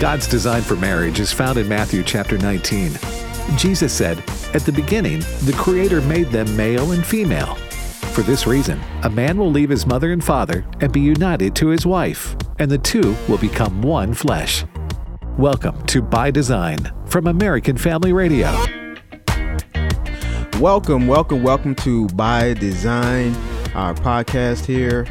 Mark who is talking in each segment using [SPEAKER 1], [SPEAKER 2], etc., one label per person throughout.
[SPEAKER 1] God's design for marriage is found in Matthew chapter 19. Jesus said, At the beginning, the Creator made them male and female. For this reason, a man will leave his mother and father and be united to his wife, and the two will become one flesh. Welcome to By Design from American Family Radio.
[SPEAKER 2] Welcome, welcome, welcome to By Design, our podcast here,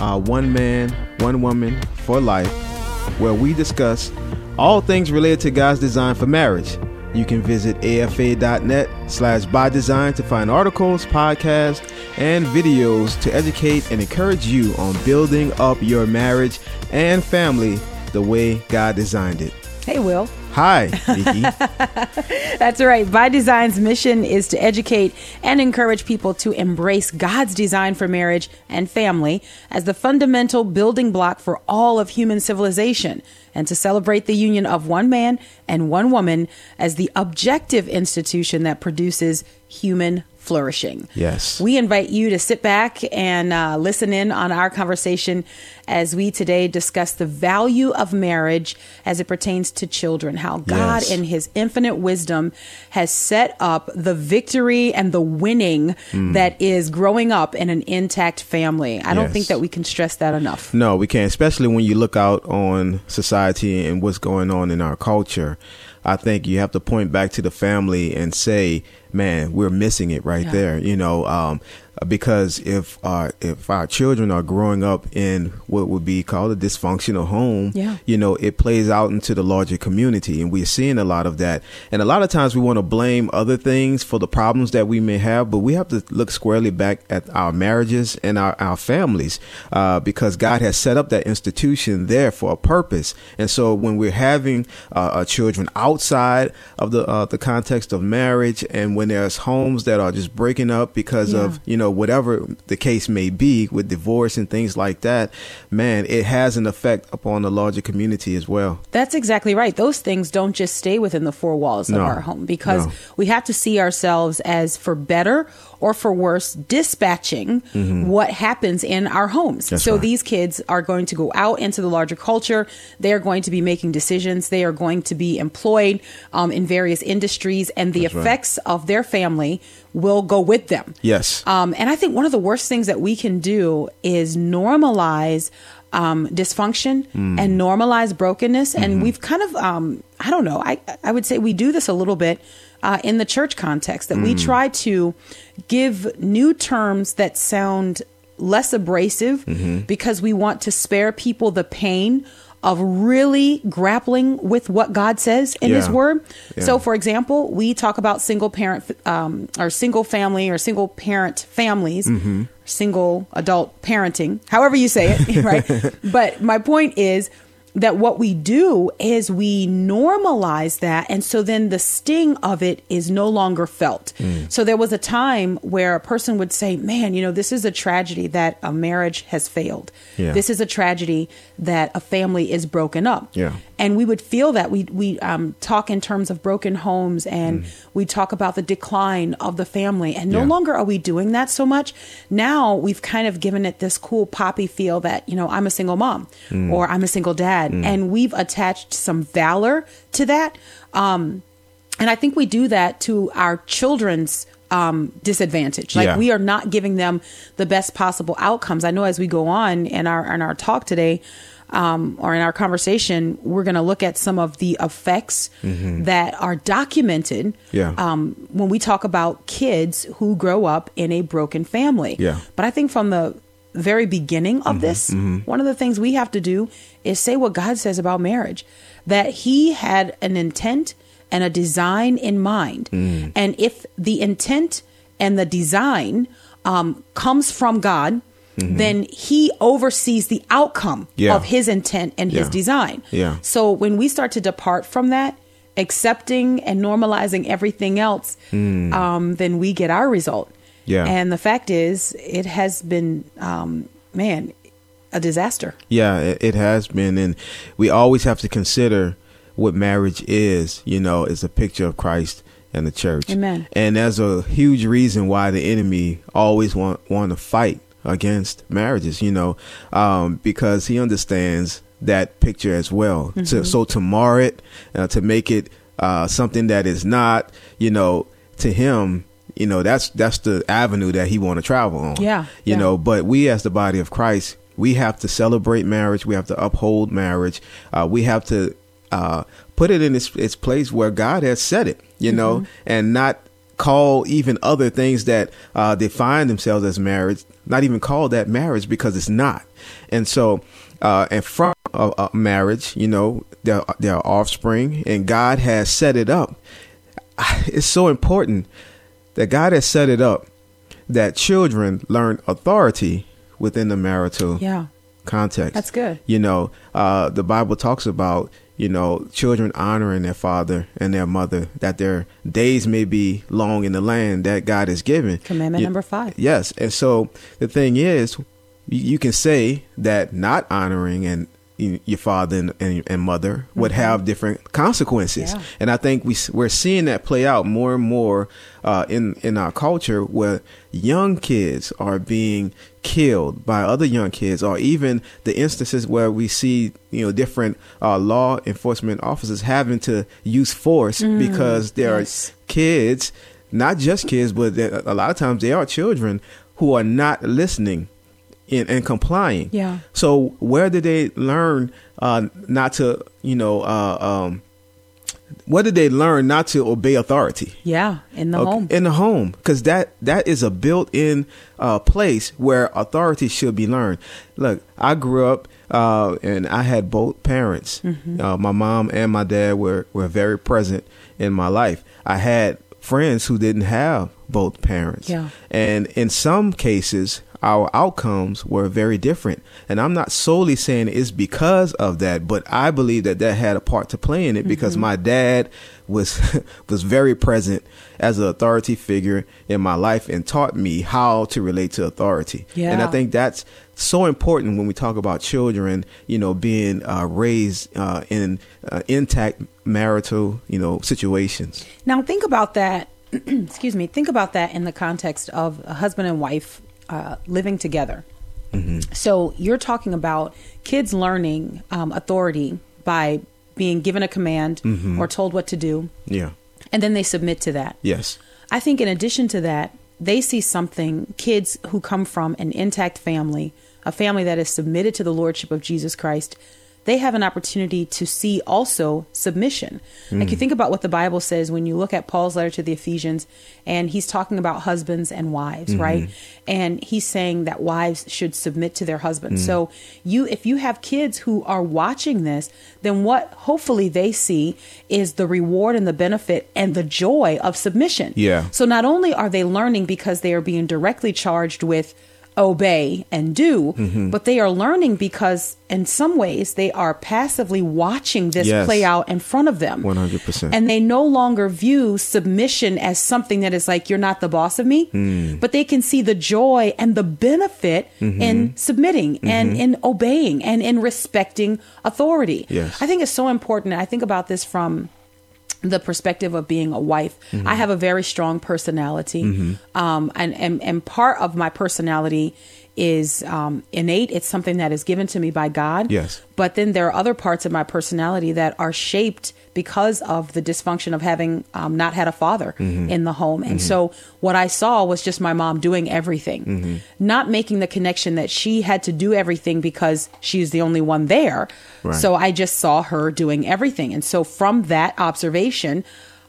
[SPEAKER 2] uh, One Man, One Woman for Life, where we discuss all things related to God's design for marriage. You can visit afa.net slash by design to find articles, podcasts, and videos to educate and encourage you on building up your marriage and family the way God designed it.
[SPEAKER 3] Hey, Will.
[SPEAKER 2] Hi, Nikki.
[SPEAKER 3] That's right. By Design's mission is to educate and encourage people to embrace God's design for marriage and family as the fundamental building block for all of human civilization and to celebrate the union of one man and one woman as the objective institution that produces human flourishing.
[SPEAKER 2] Yes.
[SPEAKER 3] We invite you to sit back and uh, listen in on our conversation as we today discuss the value of marriage as it pertains to children, how God,
[SPEAKER 2] Yes.
[SPEAKER 3] in His infinite wisdom, has set up the victory and the winning that is growing up in an intact family. I don't think that we can stress that enough.
[SPEAKER 2] No, we can't, especially when you look out on society and what's going on in our culture. I think you have to point back to the family and say, man, we're missing it right
[SPEAKER 3] Yeah.
[SPEAKER 2] there, you know, um, because if our, if our children are growing up in what would be called a dysfunctional home,
[SPEAKER 3] Yeah.
[SPEAKER 2] you know, it plays out into the larger community. And we're seeing a lot of that. And a lot of times we want to blame other things for the problems that we may have, but we have to look squarely back at our marriages and our, our families, uh, because God has set up that institution there for a purpose. And so when we're having uh, children outside of the, uh, the context of marriage and when there's homes that are just breaking up because
[SPEAKER 3] Yeah.
[SPEAKER 2] of, you know, whatever the case may be with divorce and things like that, man, it has an effect upon the larger community as well.
[SPEAKER 3] That's exactly right. Those things don't just stay within the four walls
[SPEAKER 2] No.
[SPEAKER 3] of our home because
[SPEAKER 2] No.
[SPEAKER 3] we have to see ourselves as for better or for worse dispatching what happens in our homes.
[SPEAKER 2] Mm-hmm. That's
[SPEAKER 3] so
[SPEAKER 2] right.
[SPEAKER 3] these kids are going to go out into the larger culture. They are going to be making decisions. They are going to be employed um, in various industries, and the
[SPEAKER 2] That's right.
[SPEAKER 3] effects of their family will go with them.
[SPEAKER 2] Yes.
[SPEAKER 3] Um, and I think one of the worst things that we can do is normalize um, dysfunction
[SPEAKER 2] Mm.
[SPEAKER 3] and normalize brokenness.
[SPEAKER 2] Mm-hmm.
[SPEAKER 3] And we've kind of, um, I don't know, I, I would say we do this a little bit uh, in the church context, that
[SPEAKER 2] Mm.
[SPEAKER 3] we try to give new terms that sound less abrasive
[SPEAKER 2] Mm-hmm.
[SPEAKER 3] because we want to spare people the pain of really grappling with what God says in His Word.
[SPEAKER 2] Yeah.
[SPEAKER 3] So, for example, we talk about single parent um, or single family or single parent families,
[SPEAKER 2] Mm-hmm.
[SPEAKER 3] single adult parenting, however you say it, right? but my point is that what we do is we normalize that. And so then the sting of it is no longer felt.
[SPEAKER 2] Mm.
[SPEAKER 3] So there was a time where a person would say, man, you know, this is a tragedy that a marriage has failed.
[SPEAKER 2] Yeah.
[SPEAKER 3] This is a tragedy that a family is broken up
[SPEAKER 2] Yeah.
[SPEAKER 3] And we would feel that we we um, talk in terms of broken homes and we talk about the decline of the family and no
[SPEAKER 2] Mm. Yeah.
[SPEAKER 3] longer are we doing that so much now we've kind of given it this cool poppy feel that you know i'm a single mom
[SPEAKER 2] Mm.
[SPEAKER 3] or i'm a single dad and we've attached some valor to that um, and i think we do that to our children's um, disadvantage like
[SPEAKER 2] Yeah.
[SPEAKER 3] we are not giving them the best possible outcomes i know as we go on in our in our talk today um, or in our conversation, we're going to look at some of the effects that are documented
[SPEAKER 2] Mm-hmm. Yeah.
[SPEAKER 3] um, when we talk about kids who grow up in a broken family.
[SPEAKER 2] Yeah. Mm-hmm.
[SPEAKER 3] But I think from the very beginning of this, one of the things we have to do is say what God says about marriage that He had an intent and a design in mind.
[SPEAKER 2] Mm.
[SPEAKER 3] And if the intent and the design um, comes from God, then he oversees the outcome
[SPEAKER 2] Mm-hmm. Yeah.
[SPEAKER 3] of his intent and his design.
[SPEAKER 2] Yeah.
[SPEAKER 3] So when we start to depart from that, accepting and normalizing everything else, um, then we get our result.
[SPEAKER 2] Mm. Yeah.
[SPEAKER 3] And the fact is, it has been, um, man, a disaster.
[SPEAKER 2] Yeah, it, it has been, and we always have to consider what marriage is. You know, it's a picture of Christ and the church.
[SPEAKER 3] Amen.
[SPEAKER 2] And there's a huge reason why the enemy always want want to fight against marriages. You know, um, because he understands that picture as well. To, so to mar it, uh, to make it uh, something that is not, you know, to him, you know, that's that's the avenue that he want to travel on.
[SPEAKER 3] Yeah,
[SPEAKER 2] you
[SPEAKER 3] yeah.
[SPEAKER 2] know. But we, as the body of Christ, we have to celebrate marriage. We have to uphold marriage. Uh, we have to uh, put it in its, its place where God has said it. You know, and not call even other things that uh, define themselves as marriage, not even call that marriage because it's not. And so, uh, and from a, a marriage, you know, their there are offspring, and God has set it up. It's so important that God has set it up that children learn authority within the marital
[SPEAKER 3] Yeah.
[SPEAKER 2] context.
[SPEAKER 3] That's good.
[SPEAKER 2] You know, uh, the Bible talks about you know children honoring their father and their mother, that their days may be long in the land that God has given.
[SPEAKER 3] Commandment
[SPEAKER 2] You-
[SPEAKER 3] number five.
[SPEAKER 2] Yes, and so the thing is, you, you can say that not honoring and your father and, and, and mother would have different consequences,
[SPEAKER 3] Mm-hmm. Yeah.
[SPEAKER 2] and I think we, we're seeing that play out more and more uh, in in our culture, where young kids are being killed by other young kids, or even the instances where we see you know different uh, law enforcement officers having to use force because there
[SPEAKER 3] Mm, yes.
[SPEAKER 2] are kids, not just kids, but a lot of times they are children who are not listening and, and complying.
[SPEAKER 3] Yeah.
[SPEAKER 2] So where did they learn uh, not to, you know, uh, um, where did they learn not to obey authority?
[SPEAKER 3] Yeah. In the
[SPEAKER 2] Okay,
[SPEAKER 3] home.
[SPEAKER 2] In the home, because that that is a built-in uh, place where authority should be learned. Look, I grew up uh, and I had both parents.
[SPEAKER 3] Mm-hmm.
[SPEAKER 2] Uh, my mom and my dad were were very present in my life. I had friends who didn't have both parents,
[SPEAKER 3] Yeah.
[SPEAKER 2] and in some cases, our outcomes were very different. And I'm not solely saying it's because of that, but I believe that that had a part to play in it because
[SPEAKER 3] Mm-hmm.
[SPEAKER 2] my dad was was very present as an authority figure in my life and taught me how to relate to authority. And I think that's so important when we talk about children, you know, being uh, raised uh, in uh, intact marital, you know, situations.
[SPEAKER 3] Now think about that. excuse me. Think about that in the context of a husband and wife uh, living together. So you're talking about kids learning um, authority by being given a command or told what to do,
[SPEAKER 2] Yeah.
[SPEAKER 3] and then they submit to that.
[SPEAKER 2] Yes.
[SPEAKER 3] I think in addition to that, they see something kids who come from an intact family, a family that is submitted to the lordship of Jesus Christ, they have an opportunity to see also submission. Like you hmm. think about what the Bible says when you look at Paul's letter to the Ephesians and he's talking about husbands and wives, mm-hmm. right? And he's saying that wives should submit to their husbands. Hmm. So you if you have kids who are watching this, then what hopefully they see is the reward and the benefit and the joy of submission.
[SPEAKER 2] Yeah.
[SPEAKER 3] So not only are they learning because they are being directly charged with obey and do,
[SPEAKER 2] Mm-hmm.
[SPEAKER 3] but they are learning because in some ways they are passively watching this
[SPEAKER 2] Yes.
[SPEAKER 3] play out in front of them.
[SPEAKER 2] 100%.
[SPEAKER 3] And they no longer view submission as something that is like, you're not the boss of me,
[SPEAKER 2] Mm.
[SPEAKER 3] but they can see the joy and the benefit
[SPEAKER 2] Mm-hmm.
[SPEAKER 3] in submitting and in obeying and in respecting authority.
[SPEAKER 2] Yes.
[SPEAKER 3] I think it's so important. I think about this from the perspective of being a wife. I have a very strong personality, um, and, and and part of my personality is um, innate. It's something that is given to me by God.
[SPEAKER 2] Yes.
[SPEAKER 3] But then there are other parts of my personality that are shaped because of the dysfunction of having um, not had a father in the home. And so what I saw was just my mom doing everything, not making the connection that she had to do everything because she's the only one there.
[SPEAKER 2] Right.
[SPEAKER 3] So I just saw her doing everything. And so from that observation,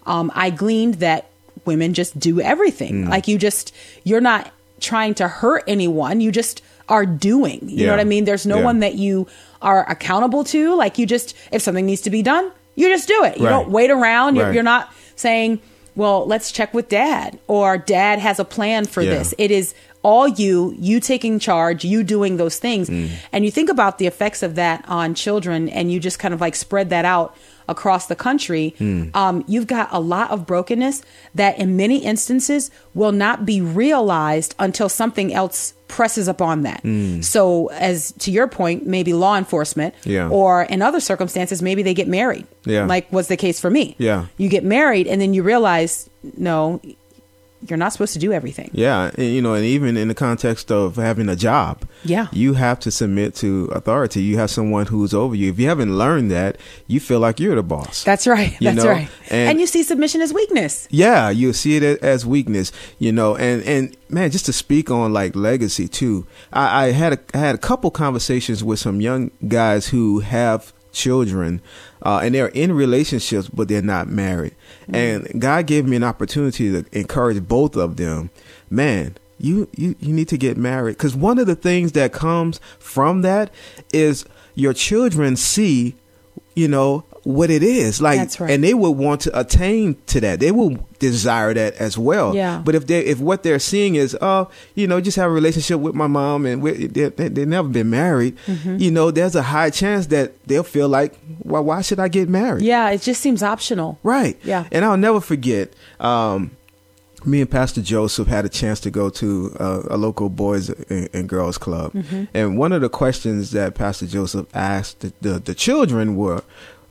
[SPEAKER 3] um, I gleaned that women just do
[SPEAKER 2] Mm.
[SPEAKER 3] everything. Like you just, you're not trying to hurt anyone. You just are doing. You
[SPEAKER 2] Yeah.
[SPEAKER 3] know what I mean? There's no
[SPEAKER 2] Yeah.
[SPEAKER 3] one that you are accountable to. Like you just, if something needs to be done, you just do it. You
[SPEAKER 2] Right.
[SPEAKER 3] don't wait around. You're, you're not saying, well, let's check with dad or dad has a plan for
[SPEAKER 2] Yeah.
[SPEAKER 3] this. It is all you, you taking charge, you doing those things.
[SPEAKER 2] Mm.
[SPEAKER 3] And you think about the effects of that on children and you just kind of like spread that out across the country.
[SPEAKER 2] Mm.
[SPEAKER 3] Um, you've got a lot of brokenness that in many instances will not be realized until something else presses upon that. So as to your point, maybe law enforcement
[SPEAKER 2] Mm. Yeah.
[SPEAKER 3] or in other circumstances, maybe they get married.
[SPEAKER 2] Yeah.
[SPEAKER 3] Like was the case for me.
[SPEAKER 2] Yeah.
[SPEAKER 3] You get married and then you realize, no, you're not supposed to do everything.
[SPEAKER 2] Yeah, and, you know, and even in the context of having a job,
[SPEAKER 3] Yeah.
[SPEAKER 2] you have to submit to authority. You have someone who's over you. If you haven't learned that, you feel like you're the boss.
[SPEAKER 3] That's right.
[SPEAKER 2] You
[SPEAKER 3] That's
[SPEAKER 2] know,
[SPEAKER 3] right.
[SPEAKER 2] and-
[SPEAKER 3] And, you see submission as weakness.
[SPEAKER 2] yeah, you see it as weakness, you know, and and man, just to speak on like legacy too. I, I had a I had a couple conversations with some young guys who have children, uh, and they're in relationships, but they're not married. And God gave me an opportunity to encourage both of them. Man, you you you need to get married because one of the things that comes from that is your children see, you know. What it is like,
[SPEAKER 3] That's right.
[SPEAKER 2] and they would want to attain to that. They will desire that as well.
[SPEAKER 3] Yeah.
[SPEAKER 2] But if they if what they're seeing is, oh, you know, just have a relationship with my mom and we, they, they, they've never been married,
[SPEAKER 3] Mm-hmm.
[SPEAKER 2] you know, there's a high chance that they'll feel like, well, why should I get married?
[SPEAKER 3] Yeah, it just seems optional.
[SPEAKER 2] Right.
[SPEAKER 3] Yeah.
[SPEAKER 2] And I'll never forget. Um, me and Pastor Joseph had a chance to go to uh, a local boys and, and girls club,
[SPEAKER 3] Mm-hmm.
[SPEAKER 2] and one of the questions that Pastor Joseph asked the, the, the children were,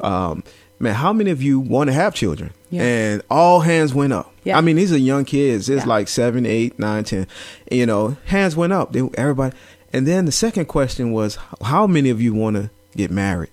[SPEAKER 2] um, "Man, how many of you want to have children?"
[SPEAKER 3] Yeah.
[SPEAKER 2] And all hands went up.
[SPEAKER 3] Yeah.
[SPEAKER 2] I mean, these are young kids. It's
[SPEAKER 3] Yeah.
[SPEAKER 2] like seven, eight, nine, ten. You know, hands went up. They, everybody. And then the second question was, "How many of you want to get married?"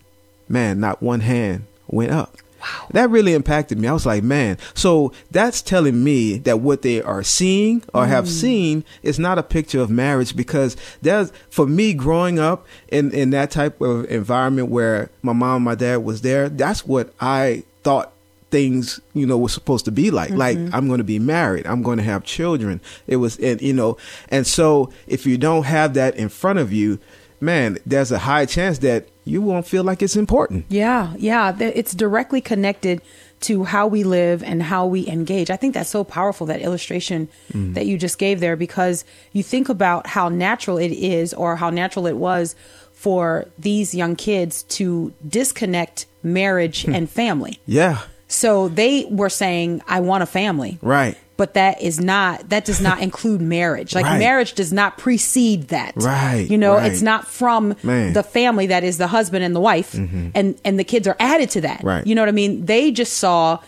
[SPEAKER 2] Man, not one hand went up. Wow. That really impacted me. I was like, man, so that's telling me that what they are seeing or have mm. seen is not a picture of marriage because there's for me growing up in in that type of environment where my mom and my dad was there, that's what I thought things you know were supposed to be like. Like mm-hmm. i'm going to be married. I'm going to have children. It was and you know and so if you don't have that in front of you man there's a high chance that you won't feel like it's important
[SPEAKER 3] Yeah, yeah. It's directly connected to how we live and how we engage. I think that's so powerful, that illustration
[SPEAKER 2] Mm.
[SPEAKER 3] that you just gave there, because you think about how natural it is or how natural it was for these young kids to disconnect marriage
[SPEAKER 2] Hmm.
[SPEAKER 3] and family.
[SPEAKER 2] yeah
[SPEAKER 3] So they were saying, I want a family.
[SPEAKER 2] right
[SPEAKER 3] But that is not, that does not include marriage. Like
[SPEAKER 2] Right.
[SPEAKER 3] marriage does not precede that.
[SPEAKER 2] Right,
[SPEAKER 3] You know,
[SPEAKER 2] right.
[SPEAKER 3] it's not from
[SPEAKER 2] Man.
[SPEAKER 3] the family that is the husband and the wife and, and the kids are added to that.
[SPEAKER 2] Right.
[SPEAKER 3] You know what I mean? They just saw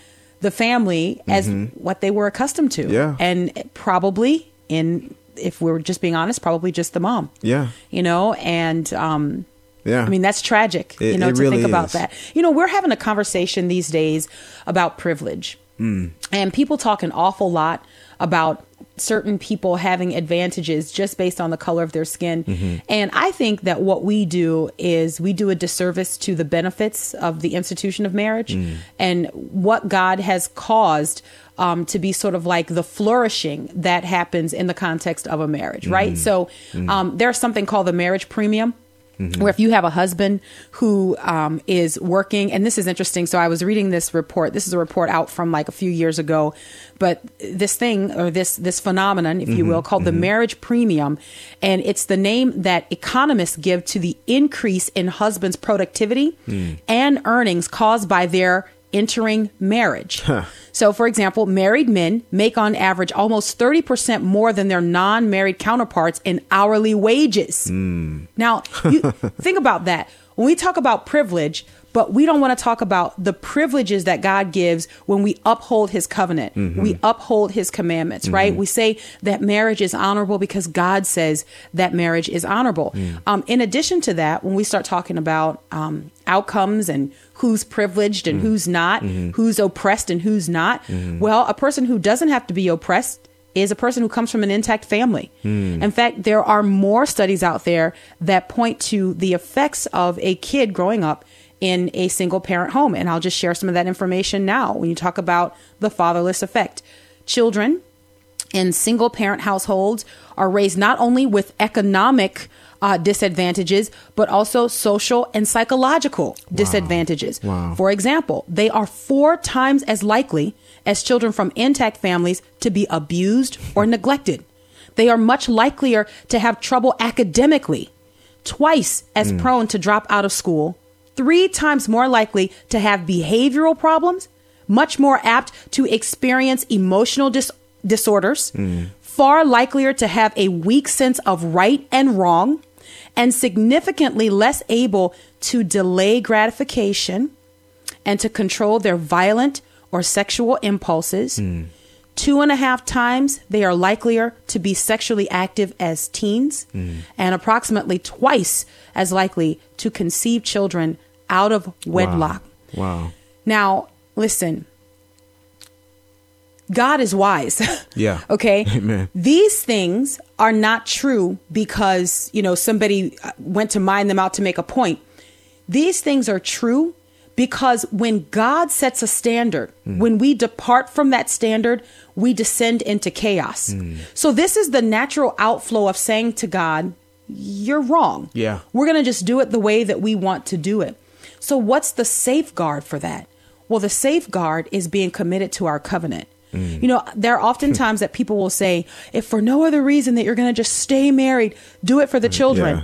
[SPEAKER 3] the family as what they were accustomed to.
[SPEAKER 2] Mm-hmm. Yeah.
[SPEAKER 3] And probably in, if we're just being honest, probably just the mom.
[SPEAKER 2] yeah
[SPEAKER 3] You know, and, um,
[SPEAKER 2] yeah
[SPEAKER 3] I mean, that's tragic,
[SPEAKER 2] It-
[SPEAKER 3] you know, to
[SPEAKER 2] really
[SPEAKER 3] think about
[SPEAKER 2] is.
[SPEAKER 3] that. You know, we're having a conversation these days about privilege.
[SPEAKER 2] Mm.
[SPEAKER 3] And people talk an awful lot about certain people having advantages just based on the color of their skin.
[SPEAKER 2] Mm-hmm.
[SPEAKER 3] And I think that what we do is we do a disservice to the benefits of the institution of marriage
[SPEAKER 2] Mm.
[SPEAKER 3] and what God has caused um, to be sort of like the flourishing that happens in the context of a marriage,
[SPEAKER 2] Mm.
[SPEAKER 3] right? So um, there's something called the marriage premium where if you have a husband who um, is working, and this is interesting. So I was reading this report. This is a report out from like a few years ago, but this thing or this this phenomenon, if you mm-hmm. will, called the mm-hmm. marriage premium, and it's the name that economists give to the increase in husbands' productivity mm. and earnings caused by their entering marriage. So, for example, married men make on average almost 30% more than their non married counterparts in hourly wages. Hmm. Now, you think about that. When we talk about privilege, but we don't want to talk about the privileges that God gives when we uphold his covenant. Mm-hmm. We uphold his commandments, right? Mm-hmm. We say that marriage is honorable because God says that marriage is honorable. Mm. Um, in addition to that, when we start talking about um, outcomes and who's privileged and mm. who's not, mm-hmm. who's oppressed and who's not, well, a person who doesn't have to be oppressed is a person who comes from an intact family. Mm. In fact, there are more studies out there that point to the effects of a kid growing up in a single parent home. And I'll just share some of that information now when you talk about the fatherless effect. Children in single parent households are raised not only with economic uh, disadvantages, but also social and psychological disadvantages.
[SPEAKER 2] Wow.
[SPEAKER 3] For example, they are four times as likely as children from intact families to be abused or neglected. They are much likelier to have trouble academically, twice as prone to drop out of school, three times more likely to have behavioral problems, much more apt to experience emotional dis- disorders, mm. far likelier to have a weak sense of right and wrong, and significantly less able to delay gratification and to control their violent or sexual impulses. Mm. Two and a half times they are likelier to be sexually active as teens, and approximately twice as likely to conceive children out of wedlock.
[SPEAKER 2] Wow.
[SPEAKER 3] Now, listen. God is wise.
[SPEAKER 2] Yeah.
[SPEAKER 3] okay.
[SPEAKER 2] Amen.
[SPEAKER 3] These things are not true because, you know, somebody went to mine them out to make a point. These things are true because when God sets a standard,
[SPEAKER 2] Mm.
[SPEAKER 3] when we depart from that standard, we descend into chaos.
[SPEAKER 2] Mm.
[SPEAKER 3] So this is the natural outflow of saying to God, you're wrong.
[SPEAKER 2] Yeah.
[SPEAKER 3] We're going to just do it the way that we want to do it. So, what's the safeguard for that? Well, the safeguard is being committed to our covenant.
[SPEAKER 2] Mm.
[SPEAKER 3] You know, there are often times that people will say, if for no other reason that you're going to just stay married, do it for the children.
[SPEAKER 2] Yeah.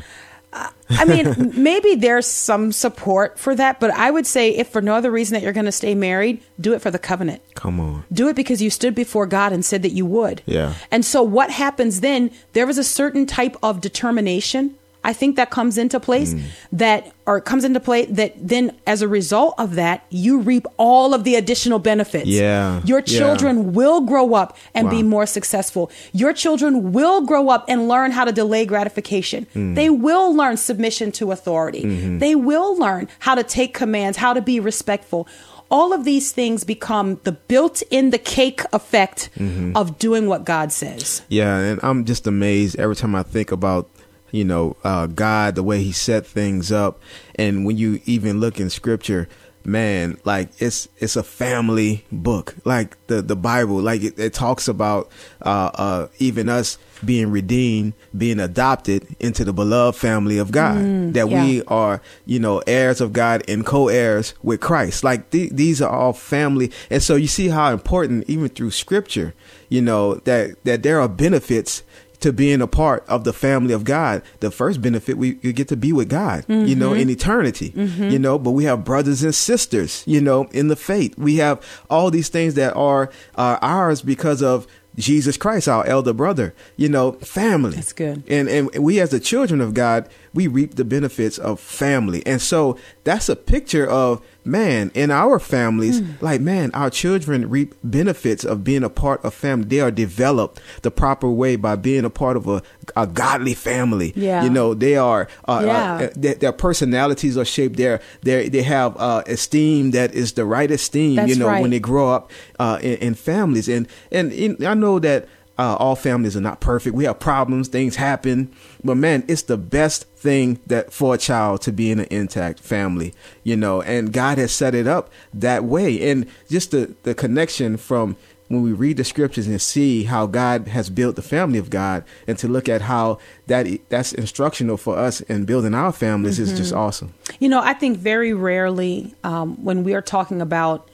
[SPEAKER 3] I mean, maybe there's some support for that, but I would say if for no other reason that you're going to stay married, do it for the covenant.
[SPEAKER 2] Come on.
[SPEAKER 3] Do it because you stood before God and said that you would.
[SPEAKER 2] Yeah.
[SPEAKER 3] And so what happens then? There is a certain type of determination. I think that comes into place
[SPEAKER 2] Mm.
[SPEAKER 3] that or comes into play that then as a result of that you reap all of the additional benefits.
[SPEAKER 2] Yeah.
[SPEAKER 3] Your
[SPEAKER 2] Yeah.
[SPEAKER 3] children will grow up and be more successful. Your children will grow up and learn how to delay gratification.
[SPEAKER 2] Mm.
[SPEAKER 3] They will learn submission to authority.
[SPEAKER 2] Mm-hmm.
[SPEAKER 3] They will learn how to take commands, how to be respectful. All of these things become the built in the cake effect
[SPEAKER 2] Mm-hmm.
[SPEAKER 3] of doing what God says.
[SPEAKER 2] Yeah, and I'm just amazed every time I think about, you know, uh, God, the way He set things up, and when you even look in Scripture, man, like it's it's a family book, like the the Bible, like it, it talks about uh, uh, even us being redeemed, being adopted into the beloved family of God, that
[SPEAKER 3] yeah.
[SPEAKER 2] we are, you know, heirs of God and co-heirs with Christ. Like th- these are all family, and so you see how important, even through Scripture, you know, that that there are benefits to being a part of the family of God. The first benefit we, get to be with God, you know, in eternity, you know. But we have brothers and sisters, you know, in the faith. We have all these things that are uh, ours because of Jesus Christ, our elder brother, you know, family.
[SPEAKER 3] That's good.
[SPEAKER 2] And and we as the children of God, we reap the benefits of family. And so that's a picture of man in our families,
[SPEAKER 3] Hmm.
[SPEAKER 2] like man, our children reap benefits of being a part of family. They are developed the proper way by being a part of a, a godly family.
[SPEAKER 3] Yeah.
[SPEAKER 2] You know, they are uh,
[SPEAKER 3] Yeah.
[SPEAKER 2] uh, their, their personalities are shaped there. They they have uh, esteem that is the right esteem,
[SPEAKER 3] That's
[SPEAKER 2] you know,
[SPEAKER 3] right.
[SPEAKER 2] when they grow up uh, in, in families. And and in, I know that uh, all families are not perfect. We have problems, things happen, but man, it's the best thing that for a child to be in an intact family, you know. And God has set it up that way, and just the the connection from when we read the scriptures and see how God has built the family of God, and to look at how that that's instructional for us in building our families is just awesome.
[SPEAKER 3] You know, I think very rarely um, when we are talking about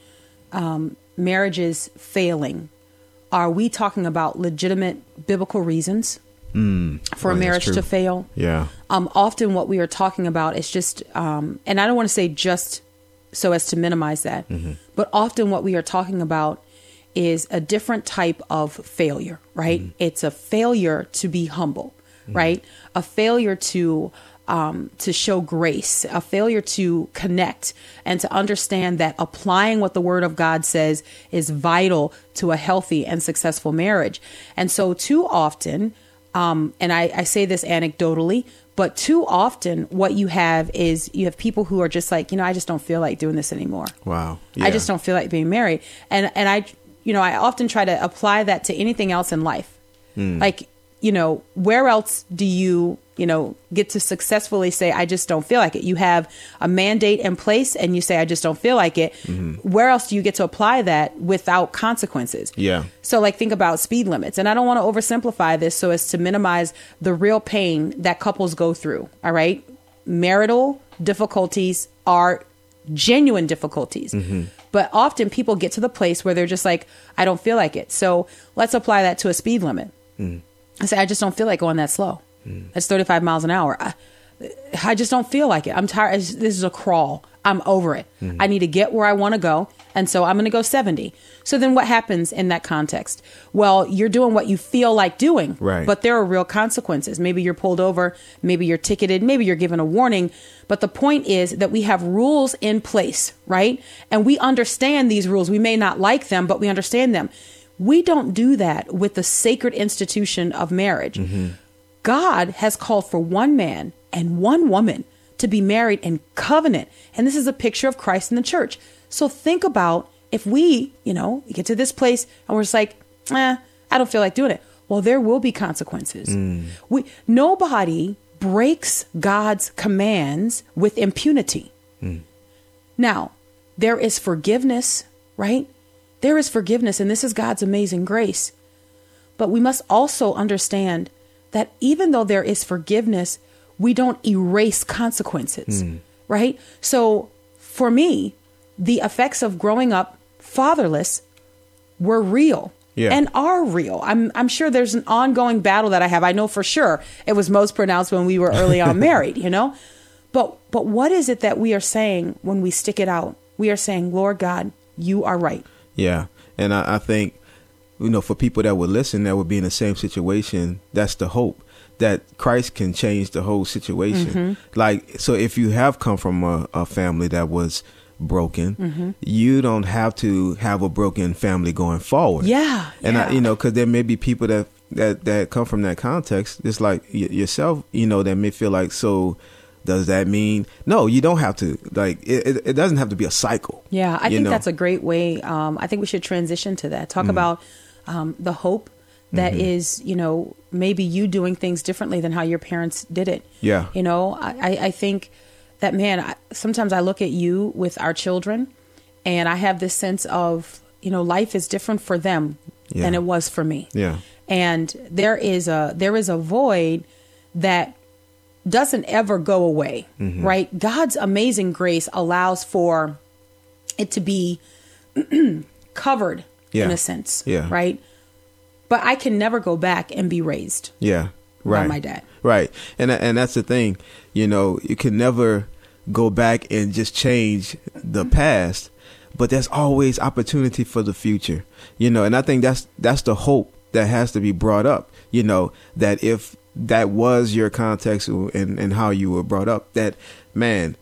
[SPEAKER 3] um, marriages failing, are we talking about legitimate biblical reasons for
[SPEAKER 2] Oh,
[SPEAKER 3] a marriage to fail?
[SPEAKER 2] Yeah.
[SPEAKER 3] Um, often, what we are talking about is just, um, and I don't want to say just so as to minimize that, but often what we are talking about is a different type of failure, right? It's a failure to be humble, right? A failure to um, to show grace, a failure to connect and to understand that applying what the Word of God says is vital to a healthy and successful marriage. And so, too often, um, and I, I say this anecdotally, but too often, what you have is you have people who are just like, you know, I just don't feel like doing this anymore.
[SPEAKER 2] Wow.
[SPEAKER 3] I just don't feel like being married. And and I you know, I often try to apply that to anything else in life. Like, you know, where else do you, you know, get to successfully say I just don't feel like it? You have a mandate in place and you say I just don't feel like it. Mm-hmm. Where else do you get to apply that without consequences?
[SPEAKER 2] Yeah.
[SPEAKER 3] So, like, think about speed limits. And I don't want to oversimplify this so as to minimize the real pain that couples go through. All right. Marital difficulties are genuine difficulties. Mm-hmm. But often people get to the place where they're just like, I don't feel like it. So, let's apply that to a speed limit. Mm. I say, I just don't feel like going that slow. It's 35 miles an hour. I, I just don't feel like it. I'm tired. This is a crawl. I'm over it. I need to get where I want to go. And so I'm going to go 70. So then what happens in that context? Well, you're doing what you feel like doing.
[SPEAKER 2] Right.
[SPEAKER 3] But there are real consequences. Maybe you're pulled over. Maybe you're ticketed. Maybe you're given a warning. But the point is that we have rules in place, right? And we understand these rules. We may not like them, but we understand them. We don't do that with the sacred institution of marriage. Mm-hmm. God has called for one man and one woman to be married in covenant. And this is a picture of Christ in the church. So think about if we, you know, get to this place and we're just like, eh, I don't feel like doing it. Well, there will be consequences. Mm. We nobody breaks God's commands with impunity. Mm. Now, there is forgiveness, right? There is forgiveness, and this is God's amazing grace. But we must also understand that even though there is forgiveness, we don't erase consequences, hmm. right? So for me, the effects of growing up fatherless were real.
[SPEAKER 2] Yeah.
[SPEAKER 3] And are real. I'm I'm sure there's an ongoing battle that I have. I know for sure it was most pronounced when we were early on married, you know? But but what is it that we are saying when we stick it out? We are saying, Lord God, you are right.
[SPEAKER 2] Yeah, and I, I think you know for people that would listen that would be in the same situation, that's the hope that Christ can change the whole situation.
[SPEAKER 3] Mm-hmm.
[SPEAKER 2] Like so, if you have come from a, a family that was broken,
[SPEAKER 3] Mm-hmm.
[SPEAKER 2] you don't have to have a broken family going forward.
[SPEAKER 3] Yeah,
[SPEAKER 2] and I, you know, because there may be people that that that come from that context, just like y- yourself, you know, that may feel like so. Does that mean no? You don't have to like it. It, doesn't have to be a cycle.
[SPEAKER 3] Yeah, I think
[SPEAKER 2] know?
[SPEAKER 3] that's a great way. Um, I think we should transition to that. Talk about um, the hope that is, you know, maybe you doing things differently than how your parents did it.
[SPEAKER 2] Yeah.
[SPEAKER 3] You know, I, I- I think that, man, I, sometimes I look at you with our children and I have this sense of, you know, life is different for them
[SPEAKER 2] Yeah.
[SPEAKER 3] than it was for me.
[SPEAKER 2] Yeah.
[SPEAKER 3] And there is a there is a void that doesn't ever go away,
[SPEAKER 2] Mm-hmm.
[SPEAKER 3] right? God's amazing grace allows for it to be covered in a sense,
[SPEAKER 2] Yeah.
[SPEAKER 3] right? But I can never go back and be raised
[SPEAKER 2] Yeah,
[SPEAKER 3] by
[SPEAKER 2] right.
[SPEAKER 3] my dad.
[SPEAKER 2] Right, and and that's the thing. You know, you can never go back and just change the past, but there's always opportunity for the future. You know, and I think that's that's the hope that has to be brought up. You know, that if that was your context and and how you were brought up, that man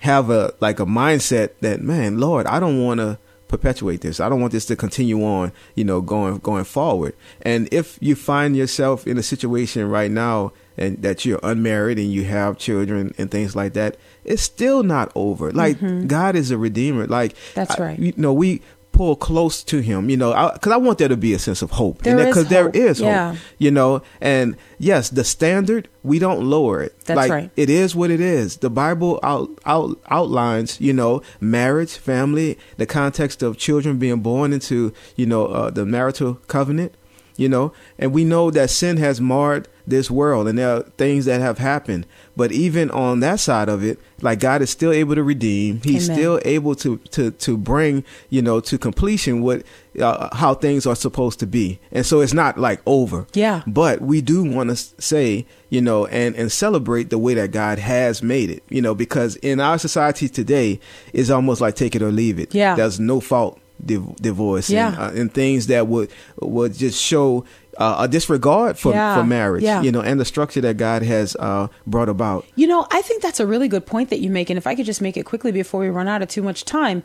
[SPEAKER 2] have a like a mindset that man, Lord, I don't want to perpetuate this. I don't want this to continue on, you know, going going forward. And if you find yourself in a situation right now and that you're unmarried and you have children and things like that, it's still not over. Like God is a redeemer. Like
[SPEAKER 3] Mm-hmm. That's
[SPEAKER 2] I-
[SPEAKER 3] right.
[SPEAKER 2] You know, we pull close to him, you know, because I, want there to be a sense of hope. Because there is hope, you know. And yes, the standard, we don't lower it.
[SPEAKER 3] That's
[SPEAKER 2] like,
[SPEAKER 3] right.
[SPEAKER 2] it is what it is. The Bible out, out outlines, you know, marriage, family, the context of children being born into, you know, uh, the marital covenant, you know, and we know that sin has marred this world and there are things that have happened. But even on that side of it, like God is still able to redeem. He's
[SPEAKER 3] Amen.
[SPEAKER 2] still able to to to bring, you know, to completion what uh, how things are supposed to be. And so it's not like over.
[SPEAKER 3] Yeah.
[SPEAKER 2] But we do want to say, you know, and and celebrate the way that God has made it, you know, because in our society today, it's almost like take it or leave it.
[SPEAKER 3] Yeah.
[SPEAKER 2] There's no fault div- divorce
[SPEAKER 3] Yeah.
[SPEAKER 2] and, uh, and things that would would just show uh, a disregard for
[SPEAKER 3] Yeah.
[SPEAKER 2] for marriage,
[SPEAKER 3] Yeah.
[SPEAKER 2] you know, and the structure that God has uh, brought about.
[SPEAKER 3] You know, I think that's a really good point that you make. And if I could just make it quickly before we run out of too much time,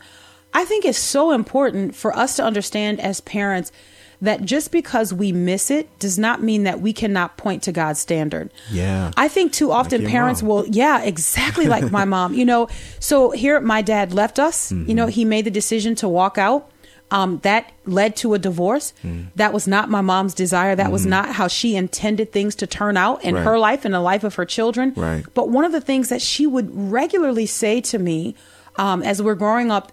[SPEAKER 3] I think it's so important for us to understand as parents that just because we miss it does not mean that we cannot point to God's standard.
[SPEAKER 2] Yeah.
[SPEAKER 3] I think too often
[SPEAKER 2] your
[SPEAKER 3] parents
[SPEAKER 2] mom.
[SPEAKER 3] will, yeah, exactly like my mom. You know, so here my dad left us. You know,
[SPEAKER 2] Mm-hmm.
[SPEAKER 3] he made the decision to walk out. Um, that led to a divorce.
[SPEAKER 2] Mm.
[SPEAKER 3] That was not my mom's desire. That was not how she intended things to turn out in.
[SPEAKER 2] Right.
[SPEAKER 3] her life and the life of her children.
[SPEAKER 2] Right.
[SPEAKER 3] But one of the things that she would regularly say to me um, as we're growing up,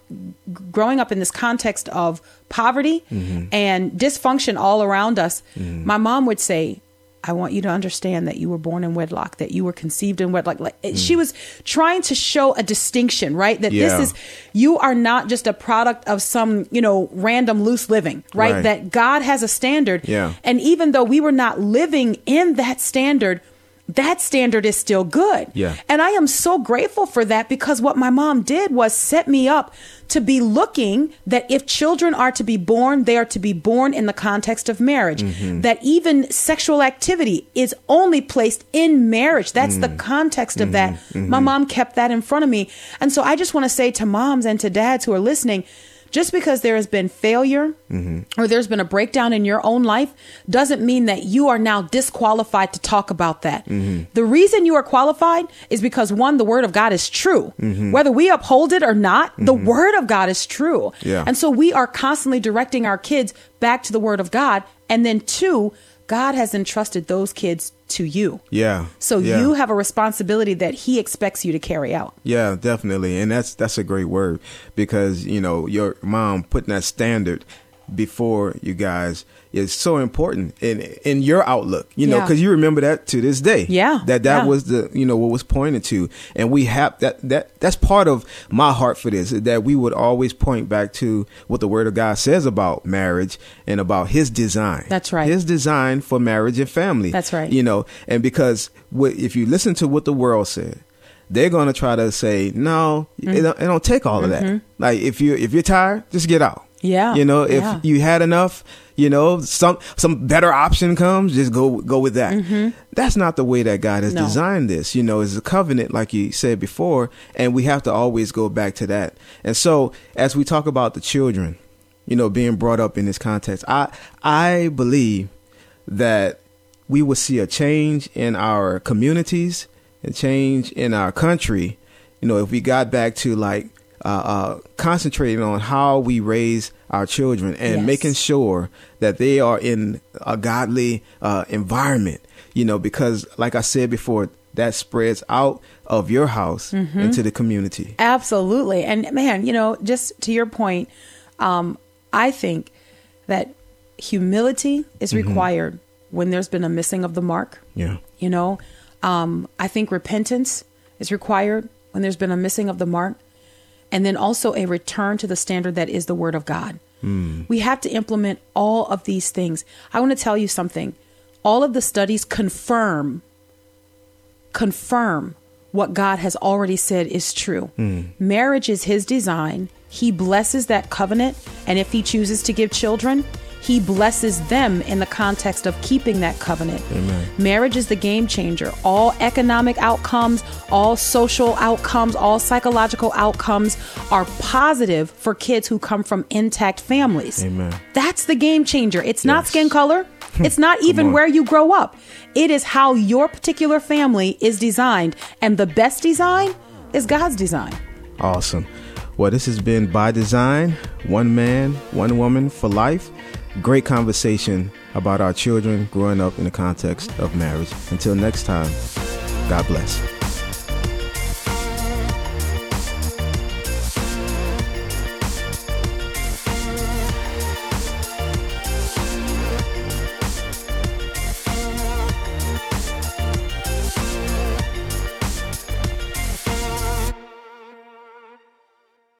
[SPEAKER 3] growing up in this context of poverty
[SPEAKER 2] Mm-hmm.
[SPEAKER 3] and dysfunction all around us, my mom would say, I want you to understand that you were born in wedlock, that you were conceived in wedlock. Like she was trying to show a distinction, right? That
[SPEAKER 2] Mm. Yeah.
[SPEAKER 3] this is you are not just a product of some, you know, random loose living, right?
[SPEAKER 2] Right.
[SPEAKER 3] That God has a standard.
[SPEAKER 2] Yeah.
[SPEAKER 3] And even though we were not living in that standard, that standard is still good.
[SPEAKER 2] Yeah.
[SPEAKER 3] And I am so grateful for that because what my mom did was set me up to be looking that if children are to be born, they are to be born in the context of marriage.
[SPEAKER 2] Mm-hmm.
[SPEAKER 3] That even sexual activity is only placed in marriage. That's
[SPEAKER 2] Mm.
[SPEAKER 3] the context of that.
[SPEAKER 2] Mm-hmm.
[SPEAKER 3] My mom kept that in front of me. And so I just want to say to moms and to dads who are listening, just because there has been failure mm-hmm. or there's been a breakdown in your own life doesn't mean that you are now disqualified to talk about that. Mm-hmm. The reason you are qualified is because one, the word of God is true. Mm-hmm. Whether we uphold it or not, the word of God is true.
[SPEAKER 2] Yeah.
[SPEAKER 3] And so we are constantly directing our kids back to the word of God. And then two, God has entrusted those kids to you.
[SPEAKER 2] Yeah.
[SPEAKER 3] So
[SPEAKER 2] yeah.
[SPEAKER 3] you have a responsibility that he expects you to carry out.
[SPEAKER 2] Yeah, definitely. And that's that's a great word because, you know, your mom putting that standard before you guys is so important in in your outlook, you know,
[SPEAKER 3] Yeah.
[SPEAKER 2] cuz you remember that to this day.
[SPEAKER 3] Yeah,
[SPEAKER 2] That that
[SPEAKER 3] yeah.
[SPEAKER 2] was the, you know, what was pointed to. And we have that that that's part of my heart for this that we would always point back to what the word of God says about marriage and about his design.
[SPEAKER 3] That's right.
[SPEAKER 2] His design for marriage and family.
[SPEAKER 3] That's right.
[SPEAKER 2] You know, and because if you listen to what the world said, they're gonna try to say no.
[SPEAKER 3] Mm-hmm.
[SPEAKER 2] It, don't, it don't take all of that. Like if you if you're tired, just get out.
[SPEAKER 3] Yeah,
[SPEAKER 2] You know, if
[SPEAKER 3] yeah.
[SPEAKER 2] you had enough, you know, some some better option comes, just go go with that. That's not the way that God has
[SPEAKER 3] Mm-hmm. No.
[SPEAKER 2] designed this. You know, it's a covenant, like you said before, and we have to always go back to that. And so, as we talk about the children, you know, being brought up in this context, I I believe that we will see a change in our communities and change in our country. You know, if we got back to like uh, uh, concentrating on how we raise our children and
[SPEAKER 3] Yes.
[SPEAKER 2] making sure that they are in a godly uh, environment. You know, because like I said before, that spreads out of your house
[SPEAKER 3] Mm-hmm.
[SPEAKER 2] into the community.
[SPEAKER 3] Absolutely. And man, you know, just to your point, um, I think that humility is required when there's been a missing of the mark.
[SPEAKER 2] Yeah.
[SPEAKER 3] You know, um, I think repentance is required when there's been a missing of the mark. And then also a return to the standard that is the word of God. Hmm. We have to implement all of these things. I want to tell you something. All of the studies confirm confirm what God has already said is true. Hmm. Marriage is his design. He blesses that covenant, and if he chooses to give children, he blesses them in the context of keeping that covenant. Marriage is the game changer. All economic outcomes, all social outcomes, all psychological outcomes are positive for kids who come from intact families.
[SPEAKER 2] Amen.
[SPEAKER 3] That's the game changer. It's not skin color. It's not even where you grow up. It is how your particular family is designed. And the best design is God's design.
[SPEAKER 2] Awesome. Well, this has been by design, one man, one woman for life. Great conversation about our children growing up in the context of marriage. Until next time, God bless.